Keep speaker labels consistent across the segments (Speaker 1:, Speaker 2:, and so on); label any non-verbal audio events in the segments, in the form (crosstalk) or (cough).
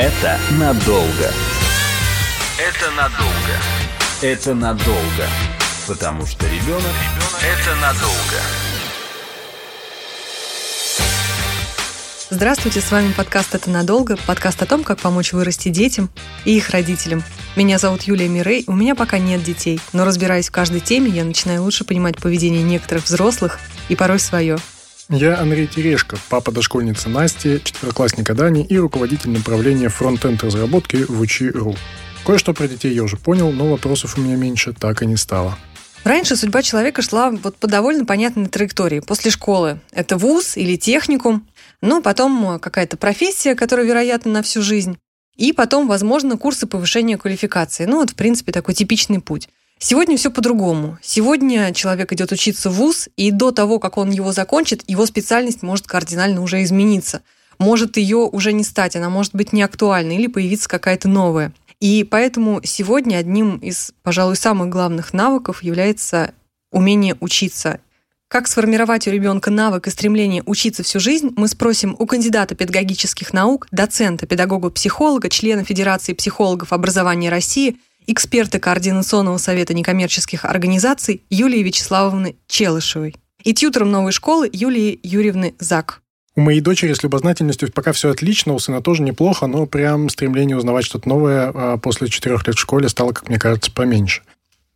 Speaker 1: Это надолго. Это надолго. Это надолго. Потому что ребенок – это надолго.
Speaker 2: Здравствуйте, с вами подкаст «Это надолго», подкаст о том, как помочь вырасти детям и их родителям. Меня зовут Юлия Мирей, у меня пока нет детей, но разбираясь в каждой теме, я начинаю лучше понимать поведение некоторых взрослых и порой свое.
Speaker 3: Я Андрей Терешко, папа дошкольницы Насти, четвероклассника Дани и руководитель направления фронт-энд разработки в Учи.ру. Кое-что про детей я уже понял, но вопросов у меня меньше так и не стало.
Speaker 2: Раньше судьба человека шла вот по довольно понятной траектории. После школы это вуз или техникум, ну, потом какая-то профессия, которая, вероятно, на всю жизнь, и потом, возможно, курсы повышения квалификации. Ну, вот, в принципе, такой типичный путь. Сегодня все по-другому. Сегодня человек идет учиться в ВУЗ, и до того, как он его закончит, его специальность может кардинально уже измениться. Может ее уже не стать, она может быть не актуальна или появиться какая-то новая. И поэтому сегодня одним из, пожалуй, самых главных навыков является умение учиться. Как сформировать у ребенка навык и стремление учиться всю жизнь, мы спросим у кандидата педагогических наук, доцента, педагога-психолога, члена Федерации психологов образования России – эксперта Координационного совета некоммерческих организаций Юлии Вячеславовны Челышевой и тьютером новой школы Юлии Юрьевны Зак.
Speaker 3: У моей дочери с любознательностью пока все отлично, у сына тоже неплохо, но прям стремление узнавать что-то новое а, после четырех лет в школе стало, как мне кажется, поменьше.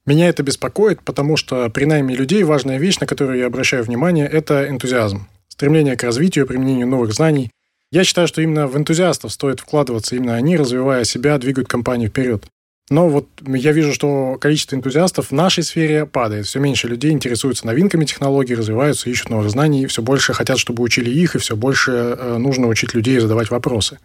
Speaker 3: Меня это беспокоит, потому что при найме людей важная вещь, на которую я обращаю внимание, это энтузиазм. Стремление к развитию, применению новых знаний. Я считаю, что именно в энтузиастов стоит вкладываться, именно они, развивая себя, двигают компанию вперед. Но вот я вижу, что количество энтузиастов в нашей сфере падает. Все меньше людей интересуются новинками технологий, развиваются, ищут новых знаний, все больше хотят, чтобы учили их, и все больше э, нужно учить людей задавать вопросы.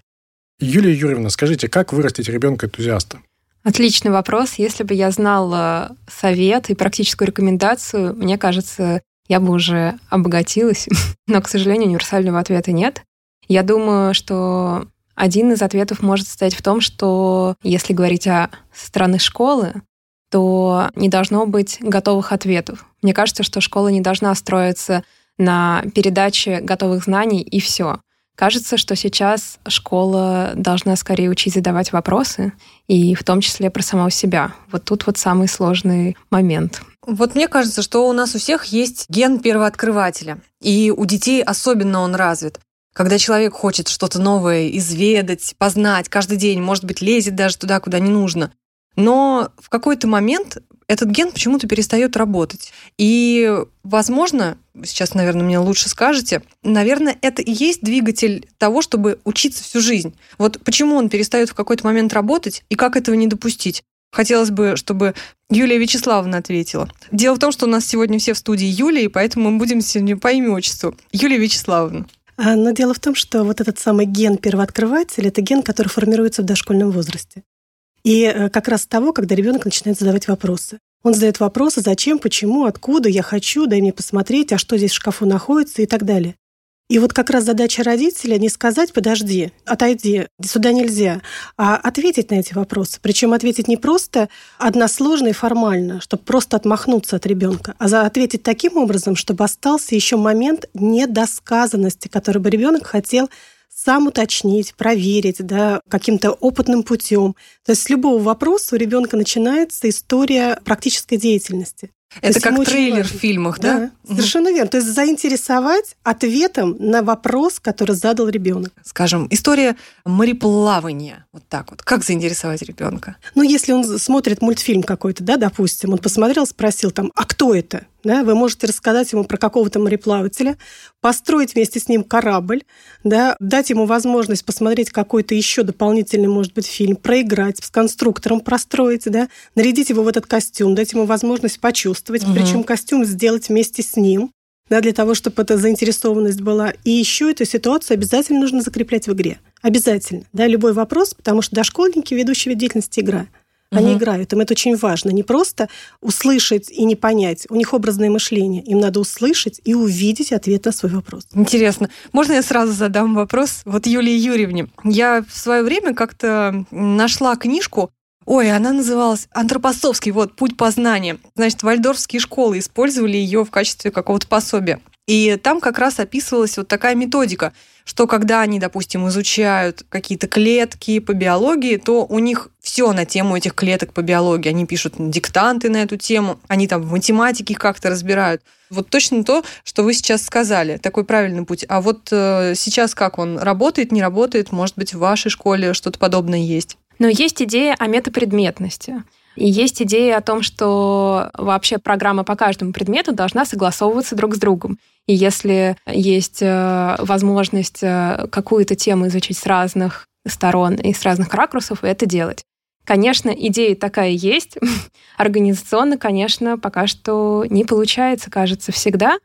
Speaker 3: Юлия Юрьевна, скажите, как вырастить ребенка-энтузиаста?
Speaker 4: Отличный вопрос. Если бы я знала совет и практическую рекомендацию, мне кажется, я бы уже обогатилась. (laughs) Но, к сожалению, универсального ответа нет. Я думаю, что один из ответов может состоять в том, что если говорить о стороны школы, то не должно быть готовых ответов. Мне кажется, что школа не должна строиться на передаче готовых знаний и все. Кажется, что сейчас школа должна скорее учить задавать вопросы, и в том числе про самого себя. Вот тут вот самый сложный момент.
Speaker 2: Вот мне кажется, что у нас у всех есть ген первооткрывателя, и у детей особенно он развит когда человек хочет что-то новое изведать, познать, каждый день, может быть, лезет даже туда, куда не нужно. Но в какой-то момент этот ген почему-то перестает работать. И, возможно, сейчас, наверное, мне лучше скажете, наверное, это и есть двигатель того, чтобы учиться всю жизнь. Вот почему он перестает в какой-то момент работать и как этого не допустить? Хотелось бы, чтобы Юлия Вячеславовна ответила. Дело в том, что у нас сегодня все в студии Юлии, поэтому мы будем сегодня по имени отчеству. Юлия Вячеславовна.
Speaker 5: А, но дело в том, что вот этот самый ген первооткрыватель – это ген, который формируется в дошкольном возрасте. И э, как раз того, когда ребенок начинает задавать вопросы. Он задает вопросы, зачем, почему, откуда, я хочу, дай мне посмотреть, а что здесь в шкафу находится и так далее. И вот как раз задача родителя не сказать «подожди, отойди, сюда нельзя», а ответить на эти вопросы. Причем ответить не просто односложно и формально, чтобы просто отмахнуться от ребенка, а ответить таким образом, чтобы остался еще момент недосказанности, который бы ребенок хотел сам уточнить, проверить да, каким-то опытным путем. То есть с любого вопроса у ребенка начинается история практической деятельности.
Speaker 2: Это как трейлер важно. в фильмах, да?
Speaker 5: Да, совершенно верно. То есть заинтересовать ответом на вопрос, который задал ребенок.
Speaker 2: Скажем, история мореплавания. Вот так вот. Как заинтересовать ребенка?
Speaker 5: Ну, если он смотрит мультфильм какой-то, да, допустим, он посмотрел, спросил там, а кто это? Да, вы можете рассказать ему про какого-то мореплавателя, построить вместе с ним корабль, да, дать ему возможность посмотреть какой-то еще дополнительный, может быть, фильм, проиграть, с конструктором простроить, да, нарядить его в этот костюм, дать ему возможность почувствовать, угу. причем костюм сделать вместе с ним, да, для того, чтобы эта заинтересованность была. И еще эту ситуацию обязательно нужно закреплять в игре. Обязательно. Да, любой вопрос, потому что дошкольники, ведущие деятельности, игра. Они угу. играют. Им это очень важно. Не просто услышать и не понять. У них образное мышление. Им надо услышать и увидеть ответ на свой вопрос.
Speaker 2: Интересно. Можно я сразу задам вопрос? Вот Юлии Юрьевне. Я в свое время как-то нашла книжку Ой, она называлась «Антропосовский», вот, «Путь познания». Значит, вальдорфские школы использовали ее в качестве какого-то пособия. И там как раз описывалась вот такая методика, что когда они, допустим, изучают какие-то клетки по биологии, то у них все на тему этих клеток по биологии. Они пишут диктанты на эту тему, они там в математике как-то разбирают. Вот точно то, что вы сейчас сказали, такой правильный путь. А вот э, сейчас как он работает, не работает? Может быть, в вашей школе что-то подобное есть?
Speaker 4: Но есть идея о метапредметности. И есть идея о том, что вообще программа по каждому предмету должна согласовываться друг с другом. И если есть э, возможность э, какую-то тему изучить с разных сторон и с разных ракурсов, это делать. Конечно, идея такая есть. (laughs) Организационно, конечно, пока что не получается, кажется, всегда.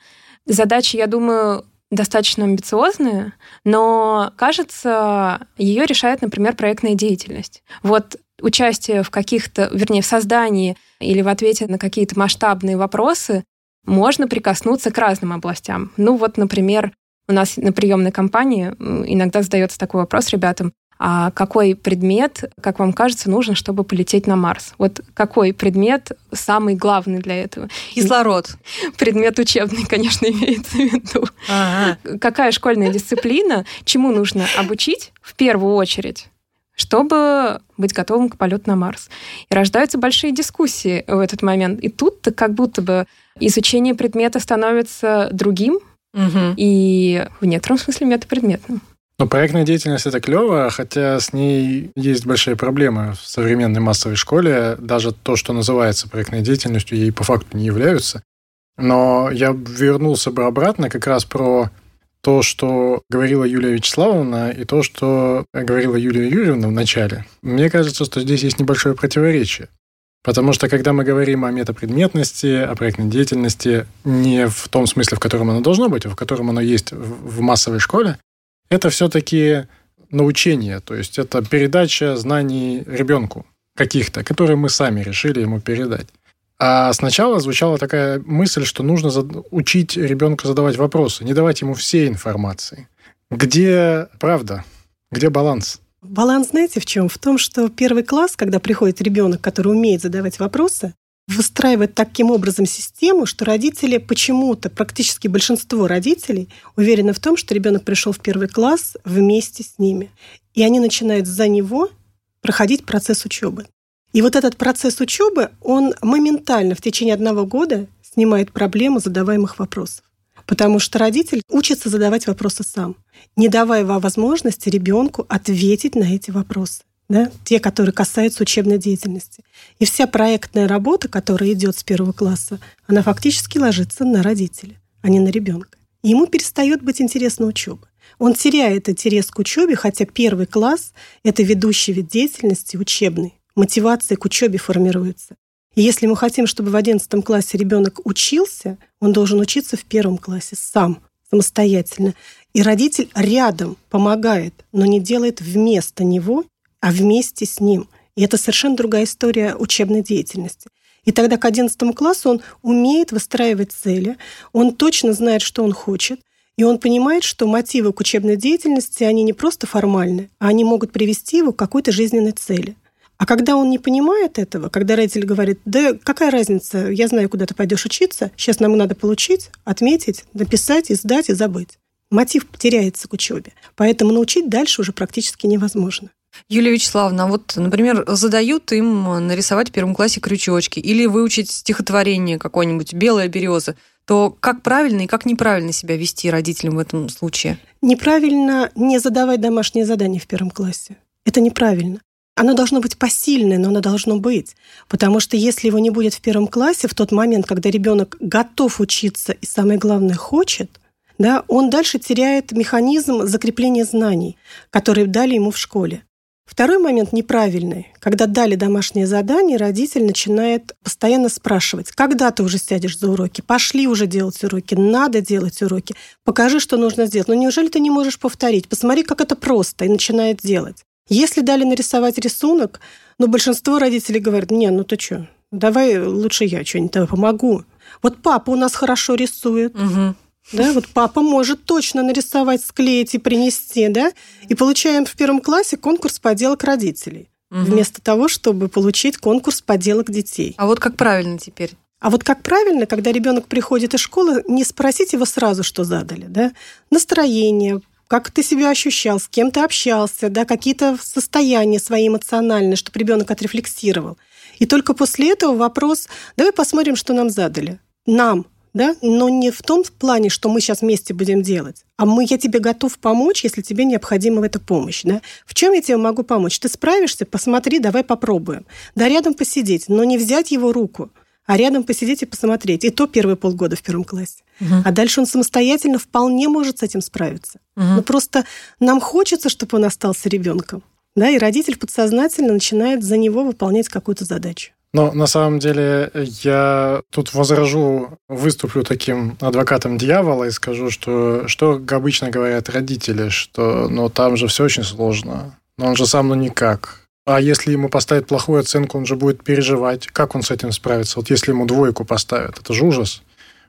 Speaker 4: Задача, я думаю, достаточно амбициозная, но, кажется, ее решает, например, проектная деятельность. Вот участие в каких-то, вернее, в создании или в ответе на какие-то масштабные вопросы можно прикоснуться к разным областям. Ну вот, например, у нас на приемной кампании иногда задается такой вопрос ребятам, а какой предмет, как вам кажется, нужен, чтобы полететь на Марс? Вот какой предмет самый главный для этого?
Speaker 2: Кислород. (laughs)
Speaker 4: Предмет учебный, конечно, (laughs) имеется в виду. Ага. Какая школьная дисциплина, чему нужно обучить в первую очередь? Чтобы быть готовым к полету на Марс. И рождаются большие дискуссии в этот момент. И тут как будто бы изучение предмета становится другим угу. и в некотором смысле метапредметным.
Speaker 3: Но проектная деятельность это клево, хотя с ней есть большие проблемы в современной массовой школе. Даже то, что называется проектной деятельностью, ей по факту не являются. Но я вернулся бы обратно как раз про то, что говорила Юлия Вячеславовна, и то, что говорила Юлия Юрьевна в начале. Мне кажется, что здесь есть небольшое противоречие. Потому что когда мы говорим о метапредметности, о проектной деятельности, не в том смысле, в котором оно должно быть, а в котором оно есть в массовой школе, это все-таки научение, то есть это передача знаний ребенку каких-то, которые мы сами решили ему передать. А сначала звучала такая мысль, что нужно учить ребенка задавать вопросы, не давать ему всей информации. Где правда? Где баланс?
Speaker 5: Баланс, знаете, в чем? В том, что первый класс, когда приходит ребенок, который умеет задавать вопросы, выстраивает таким образом систему, что родители почему-то, практически большинство родителей, уверены в том, что ребенок пришел в первый класс вместе с ними. И они начинают за него проходить процесс учебы. И вот этот процесс учебы, он моментально в течение одного года снимает проблему задаваемых вопросов. Потому что родитель учится задавать вопросы сам, не давая возможности ребенку ответить на эти вопросы да, те, которые касаются учебной деятельности. И вся проектная работа, которая идет с первого класса, она фактически ложится на родителя, а не на ребенка. И ему перестает быть интересна учеба. Он теряет интерес к учебе, хотя первый класс – это ведущий вид деятельности учебный. Мотивация к учебе формируется. И если мы хотим, чтобы в 11 классе ребенок учился, он должен учиться в первом классе сам, самостоятельно. И родитель рядом помогает, но не делает вместо него а вместе с ним. И это совершенно другая история учебной деятельности. И тогда к 11 классу он умеет выстраивать цели, он точно знает, что он хочет, и он понимает, что мотивы к учебной деятельности, они не просто формальны, а они могут привести его к какой-то жизненной цели. А когда он не понимает этого, когда родитель говорит, да какая разница, я знаю, куда ты пойдешь учиться, сейчас нам надо получить, отметить, написать, издать и забыть. Мотив теряется к учебе. Поэтому научить дальше уже практически невозможно.
Speaker 2: Юлия Вячеславовна, вот, например, задают им нарисовать в первом классе крючочки или выучить стихотворение какое-нибудь «Белая береза», то как правильно и как неправильно себя вести родителям в этом случае?
Speaker 5: Неправильно не задавать домашние задания в первом классе. Это неправильно. Оно должно быть посильное, но оно должно быть. Потому что если его не будет в первом классе, в тот момент, когда ребенок готов учиться и, самое главное, хочет, да, он дальше теряет механизм закрепления знаний, которые дали ему в школе. Второй момент неправильный. Когда дали домашнее задание, родитель начинает постоянно спрашивать, когда ты уже сядешь за уроки, пошли уже делать уроки, надо делать уроки, покажи, что нужно сделать. Но неужели ты не можешь повторить? Посмотри, как это просто, и начинает делать. Если дали нарисовать рисунок, но ну, большинство родителей говорят, не, ну ты что, давай лучше я что-нибудь помогу. Вот папа у нас хорошо рисует. Угу. Да, вот папа может точно нарисовать, склеить и принести, да? И получаем в первом классе конкурс поделок родителей. Угу. Вместо того, чтобы получить конкурс поделок детей.
Speaker 2: А вот как правильно теперь?
Speaker 5: А вот как правильно, когда ребенок приходит из школы, не спросить его сразу, что задали, да? Настроение, как ты себя ощущал, с кем ты общался, да, какие-то состояния свои эмоциональные, чтобы ребенок отрефлексировал. И только после этого вопрос, давай посмотрим, что нам задали. Нам, да, но не в том плане, что мы сейчас вместе будем делать, а мы, я тебе готов помочь, если тебе необходима эта помощь, да. В чем я тебе могу помочь? Ты справишься? Посмотри, давай попробуем. Да, рядом посидеть, но не взять его руку, а рядом посидеть и посмотреть. И то первые полгода в первом классе. Угу. А дальше он самостоятельно вполне может с этим справиться. Угу. Но просто нам хочется, чтобы он остался ребенком. Да, и родитель подсознательно начинает за него выполнять какую-то задачу.
Speaker 3: Но на самом деле я тут возражу, выступлю таким адвокатом дьявола и скажу, что, что обычно говорят родители, что ну, там же все очень сложно, но он же сам ну никак. А если ему поставить плохую оценку, он же будет переживать. Как он с этим справится? Вот если ему двойку поставят, это же ужас.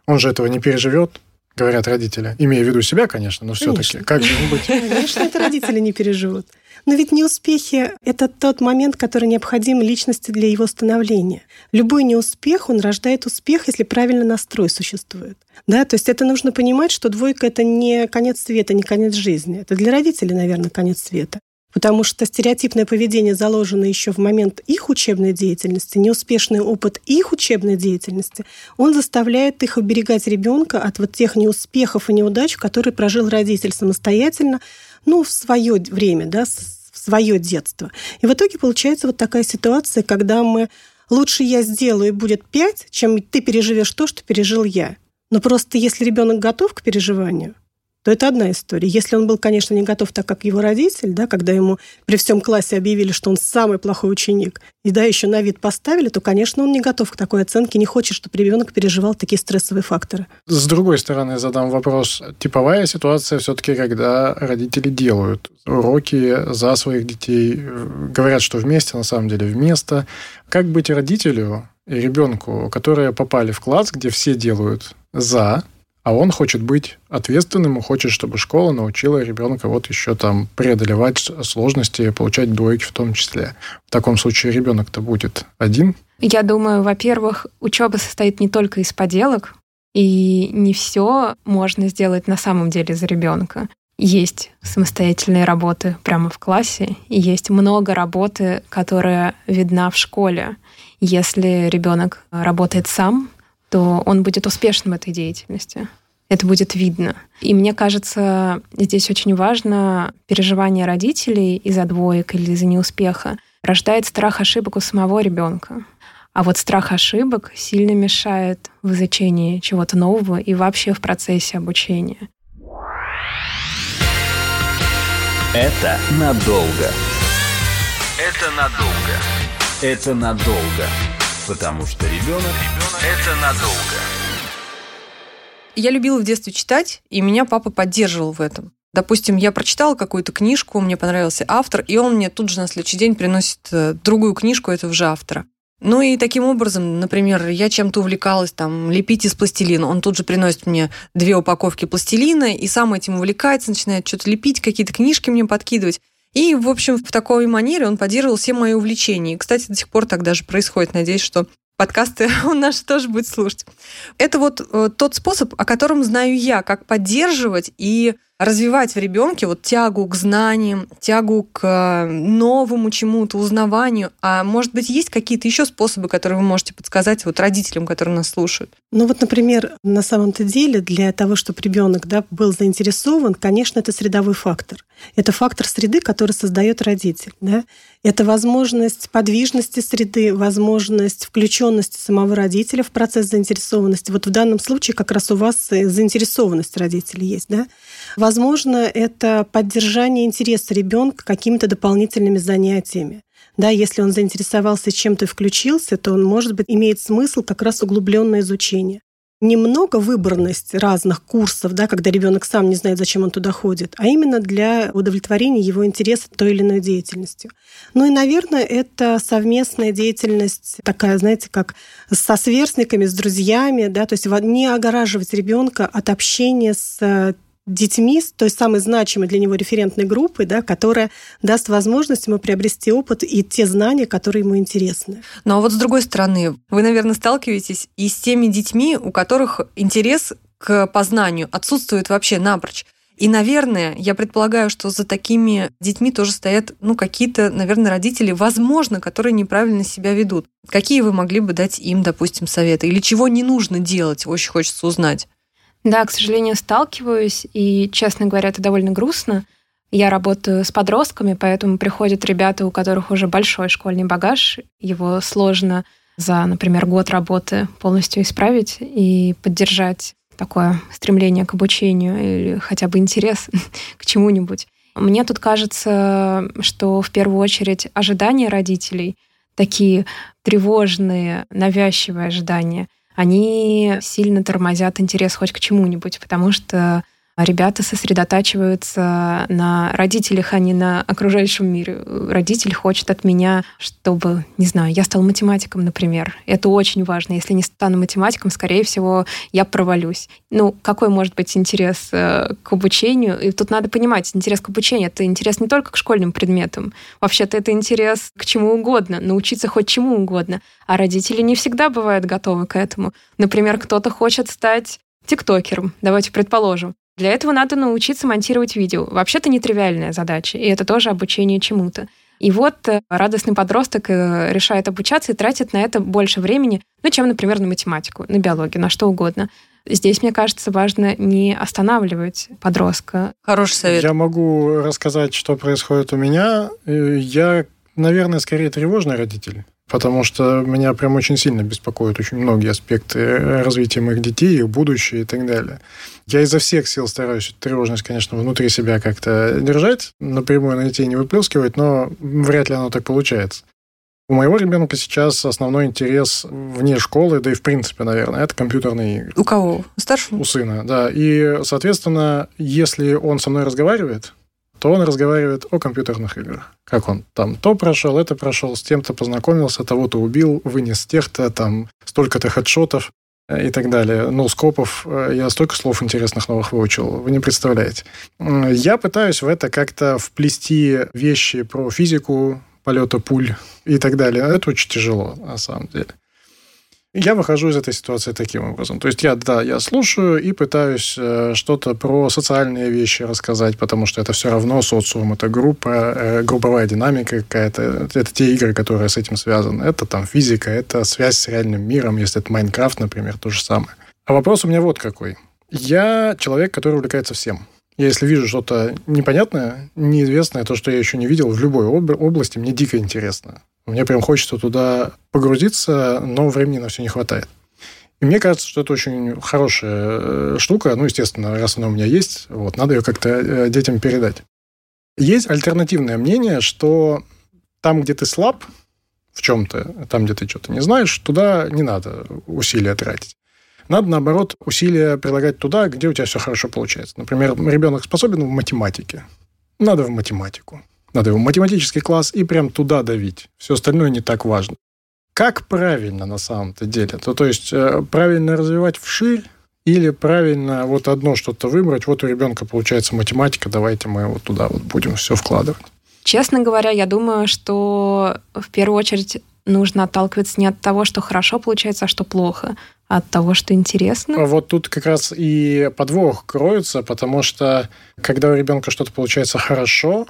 Speaker 3: Он же этого не переживет, говорят родители. Имея в виду себя, конечно, но все-таки. Как же быть?
Speaker 5: Конечно, это родители не переживут. Но ведь неуспехи – это тот момент, который необходим личности для его становления. Любой неуспех, он рождает успех, если правильно настрой существует. Да, то есть это нужно понимать, что двойка – это не конец света, не конец жизни. Это для родителей, наверное, конец света. Потому что стереотипное поведение заложено еще в момент их учебной деятельности, неуспешный опыт их учебной деятельности, он заставляет их оберегать ребенка от вот тех неуспехов и неудач, которые прожил родитель самостоятельно, ну, в свое время, да, в свое детство. И в итоге получается вот такая ситуация, когда мы лучше я сделаю и будет пять, чем ты переживешь то, что пережил я. Но просто если ребенок готов к переживанию, то это одна история. Если он был, конечно, не готов так, как его родитель, да, когда ему при всем классе объявили, что он самый плохой ученик, и да, еще на вид поставили, то, конечно, он не готов к такой оценке, не хочет, чтобы ребенок переживал такие стрессовые факторы.
Speaker 3: С другой стороны, задам вопрос. Типовая ситуация все-таки, когда родители делают уроки за своих детей, говорят, что вместе, на самом деле вместо. Как быть родителю и ребенку, которые попали в класс, где все делают за, а он хочет быть ответственным, хочет, чтобы школа научила ребенка вот еще там преодолевать сложности, получать двойки в том числе. В таком случае ребенок-то будет один.
Speaker 4: Я думаю, во-первых, учеба состоит не только из поделок, и не все можно сделать на самом деле за ребенка. Есть самостоятельные работы прямо в классе, и есть много работы, которая видна в школе. Если ребенок работает сам, то он будет успешным в этой деятельности. Это будет видно. И мне кажется, здесь очень важно переживание родителей из-за двоек или из-за неуспеха рождает страх ошибок у самого ребенка. А вот страх ошибок сильно мешает в изучении чего-то нового и вообще в процессе обучения.
Speaker 1: Это надолго. Это надолго. Это надолго. Потому что ребенок, это надолго.
Speaker 2: Я любила в детстве читать, и меня папа поддерживал в этом. Допустим, я прочитала какую-то книжку, мне понравился автор, и он мне тут же на следующий день приносит э, другую книжку этого же автора. Ну и таким образом, например, я чем-то увлекалась, там, лепить из пластилина. Он тут же приносит мне две упаковки пластилина и сам этим увлекается, начинает что-то лепить, какие-то книжки мне подкидывать. И, в общем, в такой манере он поддерживал все мои увлечения. И, кстати, до сих пор так даже происходит. Надеюсь, что подкасты (laughs) он наши тоже будет слушать. Это вот э, тот способ, о котором знаю я, как поддерживать и развивать в ребенке вот тягу к знаниям, тягу к э, новому чему-то, узнаванию. А может быть, есть какие-то еще способы, которые вы можете подсказать вот родителям, которые нас слушают?
Speaker 5: Ну вот, например, на самом-то деле для того, чтобы ребенок да, был заинтересован, конечно, это средовой фактор. Это фактор среды, который создает родитель. Да? Это возможность подвижности среды, возможность включенности самого родителя в процесс заинтересованности. Вот в данном случае как раз у вас заинтересованность родителей есть. Да? Возможно, это поддержание интереса ребенка какими-то дополнительными занятиями. Да, если он заинтересовался чем-то и включился, то он, может быть, имеет смысл как раз углубленное изучение немного выборность разных курсов, да, когда ребенок сам не знает, зачем он туда ходит, а именно для удовлетворения его интереса той или иной деятельностью. Ну и, наверное, это совместная деятельность такая, знаете, как со сверстниками, с друзьями, да, то есть не огораживать ребенка от общения с детьми, с той самой значимой для него референтной группой, да, которая даст возможность ему приобрести опыт и те знания, которые ему интересны.
Speaker 2: Ну а вот с другой стороны, вы, наверное, сталкиваетесь и с теми детьми, у которых интерес к познанию отсутствует вообще напрочь. И, наверное, я предполагаю, что за такими детьми тоже стоят, ну, какие-то, наверное, родители, возможно, которые неправильно себя ведут. Какие вы могли бы дать им, допустим, советы? Или чего не нужно делать? Очень хочется узнать.
Speaker 4: Да, к сожалению, сталкиваюсь, и, честно говоря, это довольно грустно. Я работаю с подростками, поэтому приходят ребята, у которых уже большой школьный багаж, его сложно за, например, год работы полностью исправить и поддержать такое стремление к обучению или хотя бы интерес (laughs) к чему-нибудь. Мне тут кажется, что в первую очередь ожидания родителей, такие тревожные, навязчивые ожидания, они сильно тормозят интерес хоть к чему-нибудь, потому что ребята сосредотачиваются на родителях, а не на окружающем мире. Родитель хочет от меня, чтобы, не знаю, я стал математиком, например. Это очень важно. Если не стану математиком, скорее всего, я провалюсь. Ну, какой может быть интерес э, к обучению? И тут надо понимать, интерес к обучению — это интерес не только к школьным предметам. Вообще-то это интерес к чему угодно, научиться хоть чему угодно. А родители не всегда бывают готовы к этому. Например, кто-то хочет стать тиктокером, давайте предположим. Для этого надо научиться монтировать видео. Вообще-то нетривиальная задача, и это тоже обучение чему-то. И вот э, радостный подросток э, решает обучаться и тратит на это больше времени, ну, чем, например, на математику, на биологию, на что угодно. Здесь, мне кажется, важно не останавливать подростка.
Speaker 2: Хороший совет.
Speaker 3: Я могу рассказать, что происходит у меня. Э, я, наверное, скорее тревожный родитель потому что меня прям очень сильно беспокоят очень многие аспекты развития моих детей, их будущее и так далее. Я изо всех сил стараюсь эту тревожность, конечно, внутри себя как-то держать, напрямую на детей не выплескивать, но вряд ли оно так получается. У моего ребенка сейчас основной интерес вне школы, да и в принципе, наверное, это компьютерные игры.
Speaker 2: У кого? У старшего?
Speaker 3: У сына, да. И, соответственно, если он со мной разговаривает, то он разговаривает о компьютерных играх. Как он там то прошел, это прошел, с тем-то познакомился, того-то убил, вынес тех-то, там столько-то хедшотов э, и так далее. Ну, скопов. Э, я столько слов интересных новых выучил, вы не представляете. Я пытаюсь в это как-то вплести вещи про физику, полета пуль и так далее. Это очень тяжело, на самом деле. Я выхожу из этой ситуации таким образом. То есть я, да, я слушаю и пытаюсь э, что-то про социальные вещи рассказать, потому что это все равно социум, это группа, э, групповая динамика какая-то. Это те игры, которые с этим связаны. Это там физика, это связь с реальным миром. Если это Майнкрафт, например, то же самое. А вопрос у меня вот какой. Я человек, который увлекается всем. Я если вижу что-то непонятное, неизвестное, то, что я еще не видел в любой области, мне дико интересно. Мне прям хочется туда погрузиться, но времени на все не хватает. И мне кажется, что это очень хорошая э, штука. Ну, естественно, раз она у меня есть, вот, надо ее как-то э, детям передать. Есть альтернативное мнение, что там, где ты слаб в чем-то, там, где ты что-то не знаешь, туда не надо усилия тратить. Надо, наоборот, усилия прилагать туда, где у тебя все хорошо получается. Например, ребенок способен в математике. Надо в математику. Надо его математический класс и прям туда давить. Все остальное не так важно. Как правильно на самом-то деле? То, то есть э, правильно развивать вширь или правильно вот одно что-то выбрать? Вот у ребенка получается математика, давайте мы вот туда вот будем все вкладывать.
Speaker 4: Честно говоря, я думаю, что в первую очередь нужно отталкиваться не от того, что хорошо получается, а что плохо, от того, что интересно.
Speaker 3: Вот тут как раз и подвох кроется, потому что когда у ребенка что-то получается хорошо,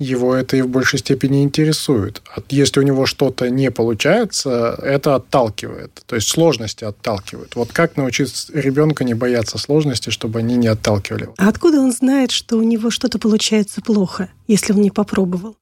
Speaker 3: его это и в большей степени интересует. Если у него что-то не получается, это отталкивает. То есть сложности отталкивают. Вот как научить ребенка не бояться сложностей, чтобы они не отталкивали?
Speaker 5: А откуда он знает, что у него что-то получается плохо, если он не попробовал?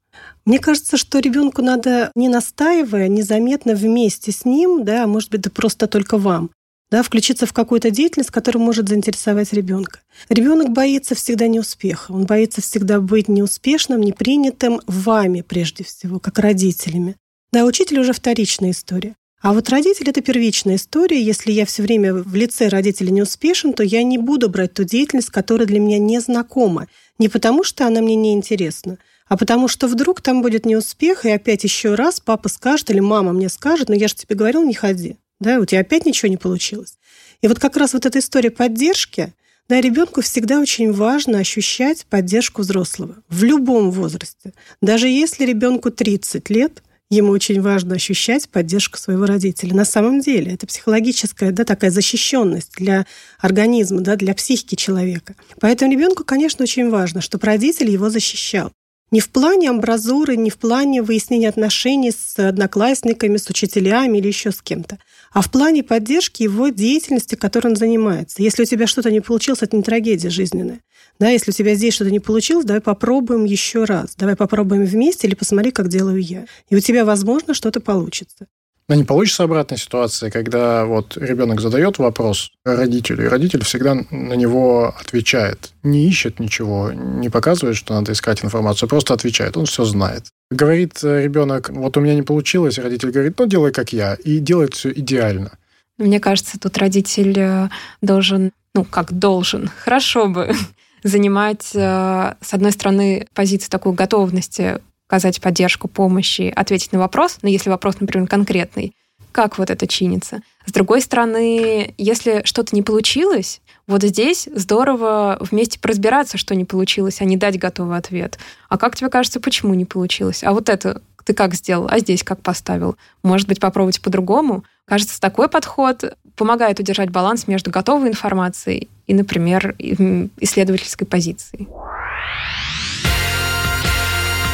Speaker 5: Мне кажется, что ребенку надо не настаивая, незаметно вместе с ним, да, а может быть, да просто только вам, да, включиться в какую-то деятельность, которая может заинтересовать ребенка. Ребенок боится всегда неуспеха. Он боится всегда быть неуспешным, непринятым вами прежде всего, как родителями. Да, учитель уже вторичная история. А вот родитель — это первичная история. Если я все время в лице родителя не успешен, то я не буду брать ту деятельность, которая для меня не знакома. Не потому, что она мне не интересна, а потому что вдруг там будет неуспех, и опять еще раз папа скажет или мама мне скажет, но я же тебе говорил, не ходи да, у тебя опять ничего не получилось. И вот как раз вот эта история поддержки, Да, ребенку всегда очень важно ощущать поддержку взрослого в любом возрасте. Даже если ребенку 30 лет, ему очень важно ощущать поддержку своего родителя. На самом деле это психологическая да, такая защищенность для организма, да, для психики человека. Поэтому ребенку, конечно, очень важно, чтобы родитель его защищал. Не в плане амбразуры, не в плане выяснения отношений с одноклассниками, с учителями или еще с кем-то, а в плане поддержки его деятельности, которой он занимается. Если у тебя что-то не получилось, это не трагедия жизненная. Да, если у тебя здесь что-то не получилось, давай попробуем еще раз. Давай попробуем вместе или посмотри, как делаю я. И у тебя, возможно, что-то получится.
Speaker 3: Но не получится обратная ситуация, когда вот ребенок задает вопрос родителю, и родитель всегда на него отвечает. Не ищет ничего, не показывает, что надо искать информацию, просто отвечает. Он все знает. Говорит ребенок, вот у меня не получилось, родитель говорит, ну делай как я, и делает все идеально.
Speaker 4: Мне кажется, тут родитель э, должен, ну как должен, (laughs) хорошо бы (laughs) занимать, э, с одной стороны, позицию такой готовности оказать поддержку, помощи, ответить на вопрос, но если вопрос, например, конкретный, как вот это чинится. С другой стороны, если что-то не получилось, вот здесь здорово вместе поразбираться, что не получилось, а не дать готовый ответ. А как тебе кажется, почему не получилось? А вот это ты как сделал, а здесь как поставил? Может быть, попробовать по-другому? Кажется, такой подход помогает удержать баланс между готовой информацией и, например, исследовательской позицией.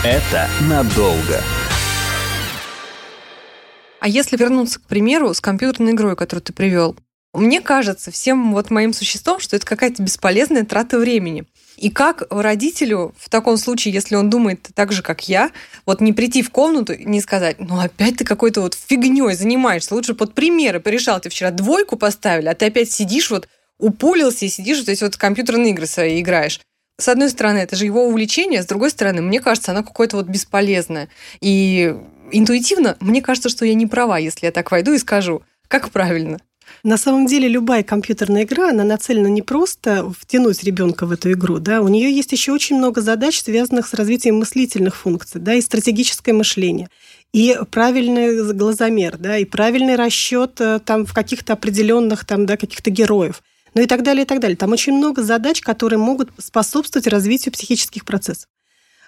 Speaker 1: Это надолго.
Speaker 2: А если вернуться, к примеру, с компьютерной игрой, которую ты привел, мне кажется всем вот моим существом, что это какая-то бесполезная трата времени. И как родителю в таком случае, если он думает так же, как я, вот не прийти в комнату и не сказать, ну опять ты какой-то вот фигней занимаешься, лучше под примеры порешал, ты вчера двойку поставили, а ты опять сидишь вот упулился и сидишь вот эти вот компьютерные игры свои играешь с одной стороны, это же его увлечение, с другой стороны, мне кажется, оно какое-то вот бесполезное. И интуитивно, мне кажется, что я не права, если я так войду и скажу, как правильно.
Speaker 5: На самом деле любая компьютерная игра, она нацелена не просто втянуть ребенка в эту игру, да, у нее есть еще очень много задач, связанных с развитием мыслительных функций, да, и стратегическое мышление, и правильный глазомер, да, и правильный расчет э, там в каких-то определенных там, да, каких-то героев – ну и так далее, и так далее. Там очень много задач, которые могут способствовать развитию психических процессов.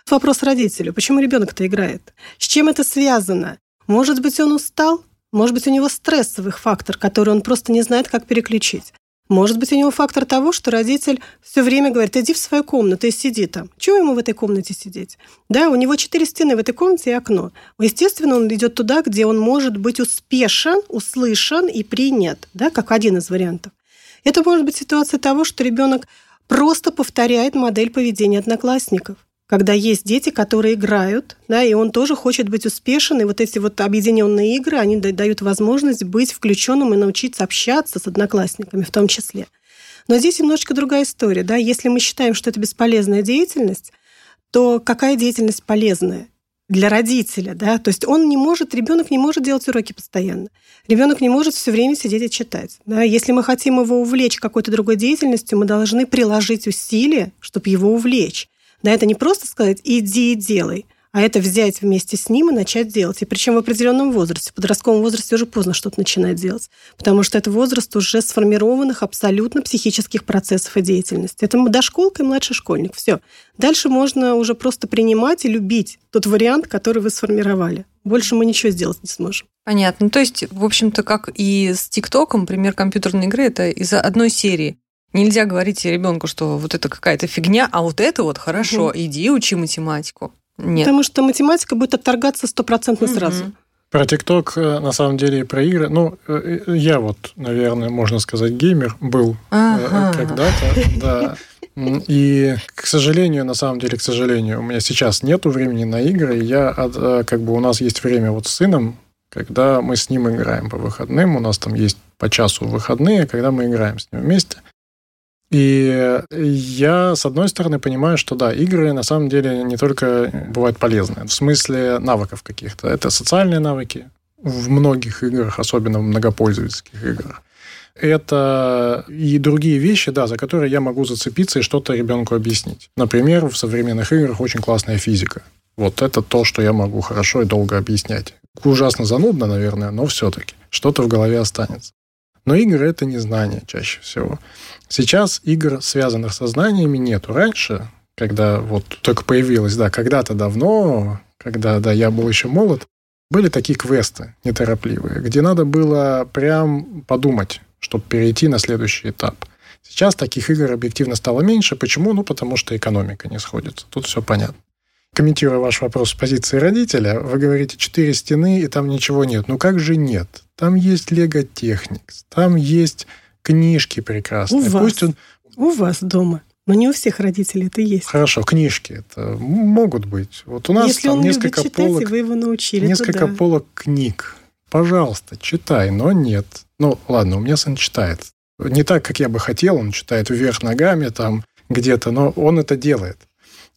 Speaker 5: Вопрос родителю. Почему ребенок-то играет? С чем это связано? Может быть, он устал? Может быть, у него стрессовый фактор, который он просто не знает, как переключить. Может быть, у него фактор того, что родитель все время говорит, иди в свою комнату и сиди там. Чего ему в этой комнате сидеть? Да, у него четыре стены в этой комнате и окно. Естественно, он идет туда, где он может быть успешен, услышан и принят, да, как один из вариантов. Это может быть ситуация того, что ребенок просто повторяет модель поведения одноклассников когда есть дети, которые играют, да, и он тоже хочет быть успешен, и вот эти вот объединенные игры, они дают возможность быть включенным и научиться общаться с одноклассниками в том числе. Но здесь немножечко другая история, да, если мы считаем, что это бесполезная деятельность, то какая деятельность полезная? Для родителя, да, то есть он не может, ребенок не может делать уроки постоянно. Ребенок не может все время сидеть и читать. Да. Если мы хотим его увлечь какой-то другой деятельностью, мы должны приложить усилия, чтобы его увлечь. Да, это не просто сказать «иди и делай», а это взять вместе с ним и начать делать. И причем в определенном возрасте. В подростковом возрасте уже поздно что-то начинать делать, потому что это возраст уже сформированных абсолютно психических процессов и деятельности. Это дошколка и младший школьник. Все. Дальше можно уже просто принимать и любить тот вариант, который вы сформировали. Больше мы ничего сделать не сможем.
Speaker 2: Понятно. То есть, в общем-то, как и с ТикТоком, пример компьютерной игры, это из одной серии. Нельзя говорить ребенку, что вот это какая-то фигня, а вот это вот хорошо, угу. иди учи математику.
Speaker 5: Нет. Потому что математика будет отторгаться стопроцентно сразу.
Speaker 3: Про ТикТок, э, на самом деле, про игры. Ну, э, э, я вот, наверное, можно сказать, геймер был ага. когда-то, (laughs) да. И, к сожалению, на самом деле, к сожалению, у меня сейчас нету времени на игры. Я, как бы, у нас есть время вот с сыном, когда мы с ним играем по выходным. У нас там есть по часу выходные, когда мы играем с ним вместе. И я, с одной стороны, понимаю, что да, игры на самом деле не только бывают полезны, в смысле навыков каких-то. Это социальные навыки в многих играх, особенно в многопользовательских играх. Это и другие вещи, да, за которые я могу зацепиться и что-то ребенку объяснить. Например, в современных играх очень классная физика. Вот это то, что я могу хорошо и долго объяснять. Ужасно занудно, наверное, но все-таки что-то в голове останется. Но игры – это не знание чаще всего. Сейчас игр, связанных со знаниями, нету. Раньше, когда вот только появилось, да, когда-то давно, когда, да, я был еще молод, были такие квесты неторопливые, где надо было прям подумать, чтобы перейти на следующий этап. Сейчас таких игр объективно стало меньше. Почему? Ну, потому что экономика не сходится. Тут все понятно. Комментируя ваш вопрос с позиции родителя, вы говорите четыре стены, и там ничего нет. Ну как же нет? Там есть Lego Technics, там есть книжки прекрасные.
Speaker 5: У Пусть вас. он... У вас дома. Но не у всех родителей это есть.
Speaker 3: Хорошо, книжки это могут быть. Вот у нас
Speaker 5: Если
Speaker 3: там
Speaker 5: он
Speaker 3: несколько
Speaker 5: любит читать,
Speaker 3: полок,
Speaker 5: и вы его научили,
Speaker 3: несколько
Speaker 5: да.
Speaker 3: полок книг. Пожалуйста, читай, но нет. Ну, ладно, у меня сын читает. Не так, как я бы хотел, он читает вверх ногами там где-то, но он это делает.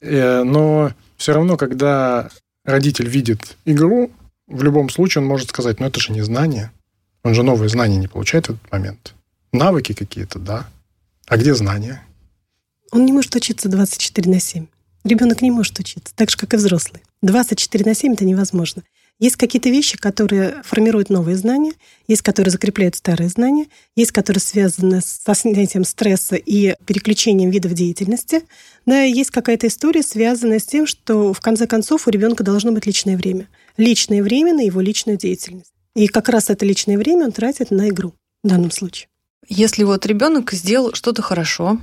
Speaker 3: Э, но все равно, когда родитель видит игру, в любом случае он может сказать, ну это же не знание. Он же новые знания не получает в этот момент. Навыки какие-то, да. А где знания?
Speaker 5: Он не может учиться 24 на 7. Ребенок не может учиться, так же, как и взрослый. 24 на 7 это невозможно. Есть какие-то вещи, которые формируют новые знания, есть, которые закрепляют старые знания, есть, которые связаны со снятием стресса и переключением видов деятельности. Да, есть какая-то история, связанная с тем, что в конце концов у ребенка должно быть личное время. Личное время на его личную деятельность. И как раз это личное время он тратит на игру в данном случае.
Speaker 2: Если вот ребенок сделал что-то хорошо,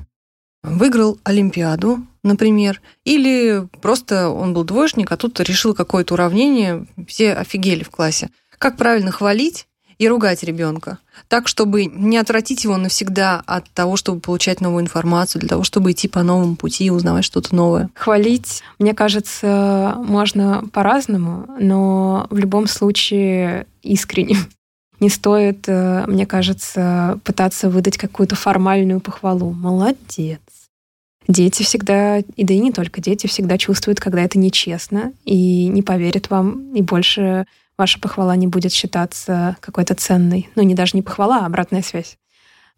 Speaker 2: выиграл Олимпиаду, например, или просто он был двоечник, а тут решил какое-то уравнение, все офигели в классе. Как правильно хвалить и ругать ребенка? Так, чтобы не отвратить его навсегда от того, чтобы получать новую информацию, для того, чтобы идти по новому пути и узнавать что-то новое.
Speaker 4: Хвалить, мне кажется, можно по-разному, но в любом случае искренне. Не стоит, э, мне кажется, пытаться выдать какую-то формальную похвалу. Молодец. Дети всегда, и да и не только дети, всегда чувствуют, когда это нечестно, и не поверят вам, и больше ваша похвала не будет считаться какой-то ценной. Ну, не даже не похвала, а обратная связь.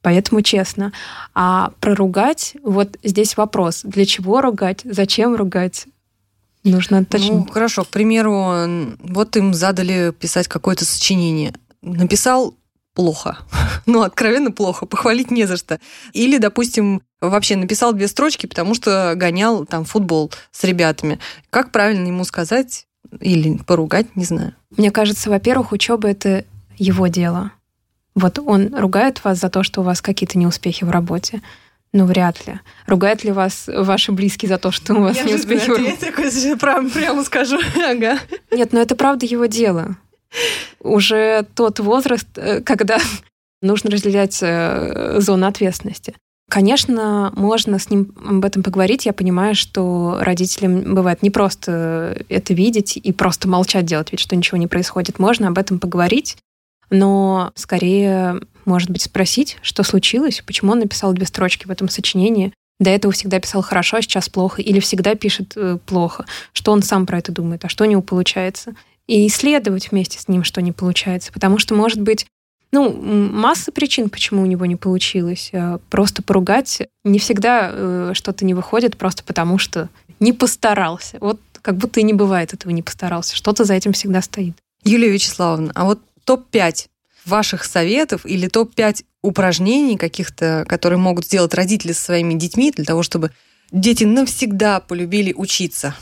Speaker 4: Поэтому честно. А проругать, вот здесь вопрос. Для чего ругать? Зачем ругать? Нужно точно.
Speaker 2: Ну, хорошо, к примеру, вот им задали писать какое-то сочинение. Написал плохо. (laughs) ну, откровенно плохо. Похвалить не за что. Или, допустим, вообще написал две строчки, потому что гонял там футбол с ребятами. Как правильно ему сказать или поругать, не знаю.
Speaker 4: Мне кажется, во-первых, учеба это его дело. Вот он ругает вас за то, что у вас какие-то неуспехи в работе. Ну, вряд ли. Ругают ли вас ваши близкие за то, что у вас
Speaker 2: Я
Speaker 4: неуспехи в работе?
Speaker 2: Я такой прям, прямо скажу. (laughs) ага.
Speaker 4: Нет, но это правда его дело. Уже тот возраст, э, когда (laughs) нужно разделять э, зоны ответственности. Конечно, можно с ним об этом поговорить. Я понимаю, что родителям бывает не просто это видеть и просто молчать, делать вид, что ничего не происходит. Можно об этом поговорить, но скорее, может быть, спросить, что случилось, почему он написал две строчки в этом сочинении. До этого всегда писал хорошо, а сейчас плохо, или всегда пишет э, плохо. Что он сам про это думает, а что у него получается. И исследовать вместе с ним, что не получается. Потому что, может быть, ну, масса причин, почему у него не получилось. Э, просто поругать не всегда э, что-то не выходит просто потому, что не постарался. Вот как будто и не бывает этого не постарался. Что-то за этим всегда стоит.
Speaker 2: Юлия Вячеславовна, а вот топ-5 ваших советов или топ-5 упражнений каких-то, которые могут сделать родители со своими детьми для того, чтобы дети навсегда полюбили учиться?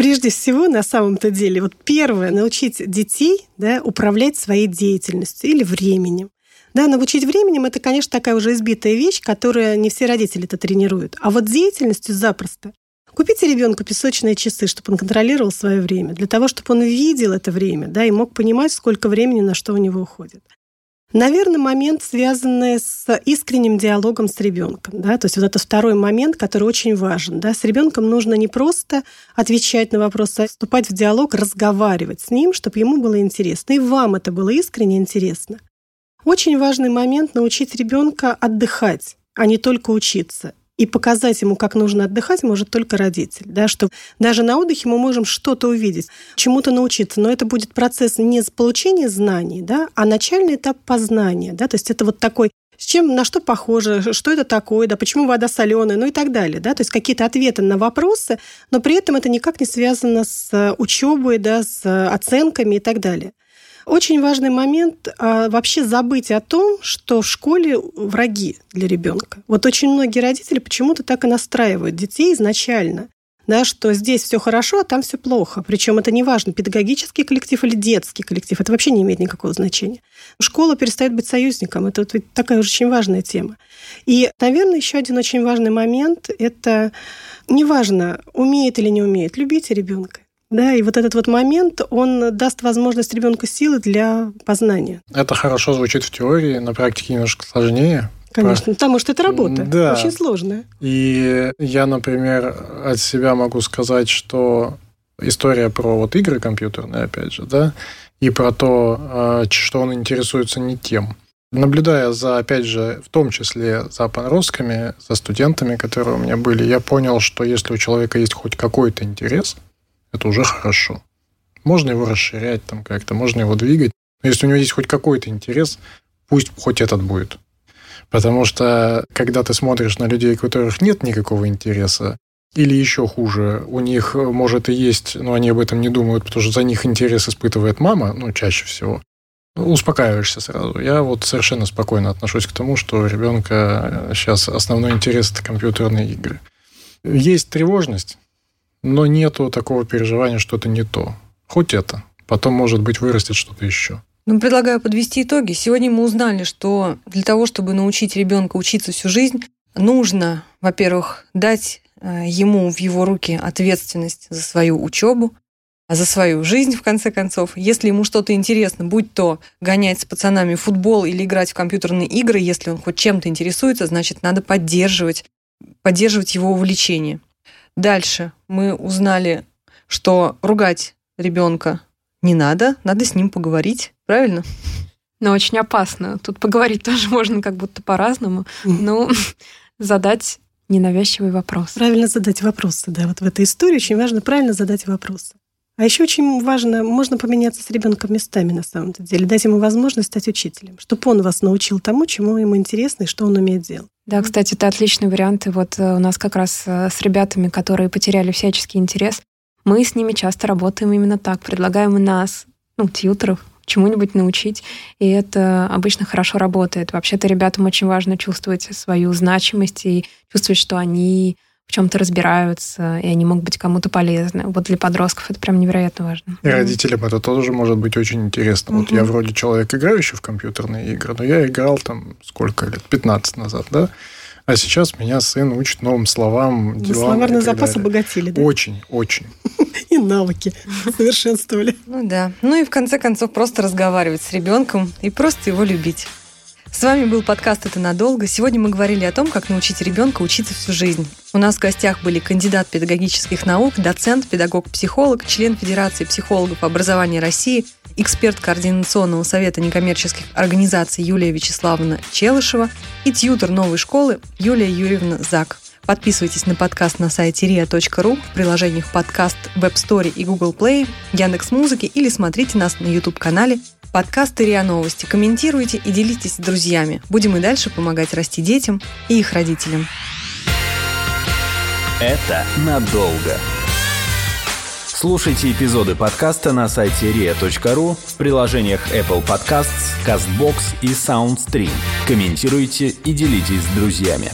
Speaker 5: Прежде всего, на самом-то деле, вот первое, научить детей да, управлять своей деятельностью или временем. Да, научить временем это, конечно, такая уже избитая вещь, которую не все родители это тренируют. А вот деятельностью запросто. Купите ребенку песочные часы, чтобы он контролировал свое время, для того, чтобы он видел это время, да, и мог понимать, сколько времени на что у него уходит. Наверное, момент, связанный с искренним диалогом с ребенком. Да? То есть вот это второй момент, который очень важен. Да? С ребенком нужно не просто отвечать на вопросы, а вступать в диалог, разговаривать с ним, чтобы ему было интересно. И вам это было искренне интересно. Очень важный момент научить ребенка отдыхать, а не только учиться. И показать ему, как нужно отдыхать, может только родитель. Да, что даже на отдыхе мы можем что-то увидеть, чему-то научиться. Но это будет процесс не получения знаний, да, а начальный этап познания. Да, то есть это вот такой с чем, на что похоже, что это такое, да, почему вода соленая, ну и так далее, да, то есть какие-то ответы на вопросы, но при этом это никак не связано с учебой, да, с оценками и так далее. Очень важный момент а, вообще забыть о том, что в школе враги для ребенка. Вот очень многие родители почему-то так и настраивают детей изначально да, что здесь все хорошо, а там все плохо. Причем это не важно, педагогический коллектив или детский коллектив. Это вообще не имеет никакого значения. Школа перестает быть союзником. Это вот такая очень важная тема. И, наверное, еще один очень важный момент – это неважно, умеет или не умеет, любите ребенка. Да, и вот этот вот момент, он даст возможность ребенку силы для познания.
Speaker 3: Это хорошо звучит в теории, на практике немножко сложнее.
Speaker 5: Конечно, Про... потому что это работа,
Speaker 3: да.
Speaker 5: очень сложная.
Speaker 3: И я, например, от себя могу сказать, что история про вот игры компьютерные, опять же, да, и про то, а, что он интересуется не тем. Наблюдая за, опять же, в том числе за подростками, за студентами, которые у меня были, я понял, что если у человека есть хоть какой-то интерес, это уже хорошо. Можно его расширять там как-то, можно его двигать. Но если у него есть хоть какой-то интерес, пусть хоть этот будет. Потому что, когда ты смотришь на людей, у которых нет никакого интереса, или еще хуже, у них, может, и есть, но они об этом не думают, потому что за них интерес испытывает мама, ну, чаще всего, успокаиваешься сразу. Я вот совершенно спокойно отношусь к тому, что у ребенка сейчас основной интерес – это компьютерные игры. Есть тревожность, но нету такого переживания, что это не то. Хоть это. Потом, может быть, вырастет что-то еще.
Speaker 2: Ну, предлагаю подвести итоги. Сегодня мы узнали, что для того, чтобы научить ребенка учиться всю жизнь, нужно, во-первых, дать э, ему в его руки ответственность за свою учебу, за свою жизнь, в конце концов. Если ему что-то интересно, будь то гонять с пацанами в футбол или играть в компьютерные игры, если он хоть чем-то интересуется, значит, надо поддерживать, поддерживать его увлечение. Дальше мы узнали, что ругать ребенка не надо, надо с ним поговорить, правильно?
Speaker 4: Но очень опасно. Тут поговорить (laughs) тоже можно как будто по-разному. Ну, (laughs) задать ненавязчивый вопрос.
Speaker 5: Правильно задать вопросы, да. Вот в этой истории очень важно правильно задать вопросы. А еще очень важно, можно поменяться с ребенком местами на самом деле, дать ему возможность стать учителем, чтобы он вас научил тому, чему ему интересно и что он умеет делать.
Speaker 4: Да, кстати, это отличный вариант. И вот э, у нас как раз э, с ребятами, которые потеряли всяческий интерес, мы с ними часто работаем именно так, предлагаем нас, ну, тьютеров, чему-нибудь научить, и это обычно хорошо работает. Вообще-то ребятам очень важно чувствовать свою значимость и чувствовать, что они в чем-то разбираются, и они могут быть кому-то полезны. Вот для подростков это прям невероятно важно.
Speaker 3: И родителям это тоже может быть очень интересно. Угу. Вот я вроде человек, играющий в компьютерные игры, но я играл там сколько лет, 15 назад, да? А сейчас меня сын учит новым словам,
Speaker 5: ну, делам. Словарный запас обогатили, да?
Speaker 3: Очень, очень. (laughs)
Speaker 5: И навыки (laughs) совершенствовали.
Speaker 2: Ну да. Ну и в конце концов просто разговаривать с ребенком и просто его любить. С вами был подкаст «Это надолго». Сегодня мы говорили о том, как научить ребенка учиться всю жизнь. У нас в гостях были кандидат педагогических наук, доцент, педагог-психолог, член Федерации психологов образования России, эксперт Координационного совета некоммерческих организаций Юлия Вячеславовна Челышева и тьютер новой школы Юлия Юрьевна Зак. Подписывайтесь на подкаст на сайте ria.ru, в приложениях подкаст, Web Store и Google Play, Яндекс Музыки или смотрите нас на YouTube-канале Подкасты РИА Новости. Комментируйте и делитесь с друзьями. Будем и дальше помогать расти детям и их родителям.
Speaker 1: Это надолго. Слушайте эпизоды подкаста на сайте ria.ru в приложениях Apple Podcasts, CastBox и SoundStream. Комментируйте и делитесь с друзьями.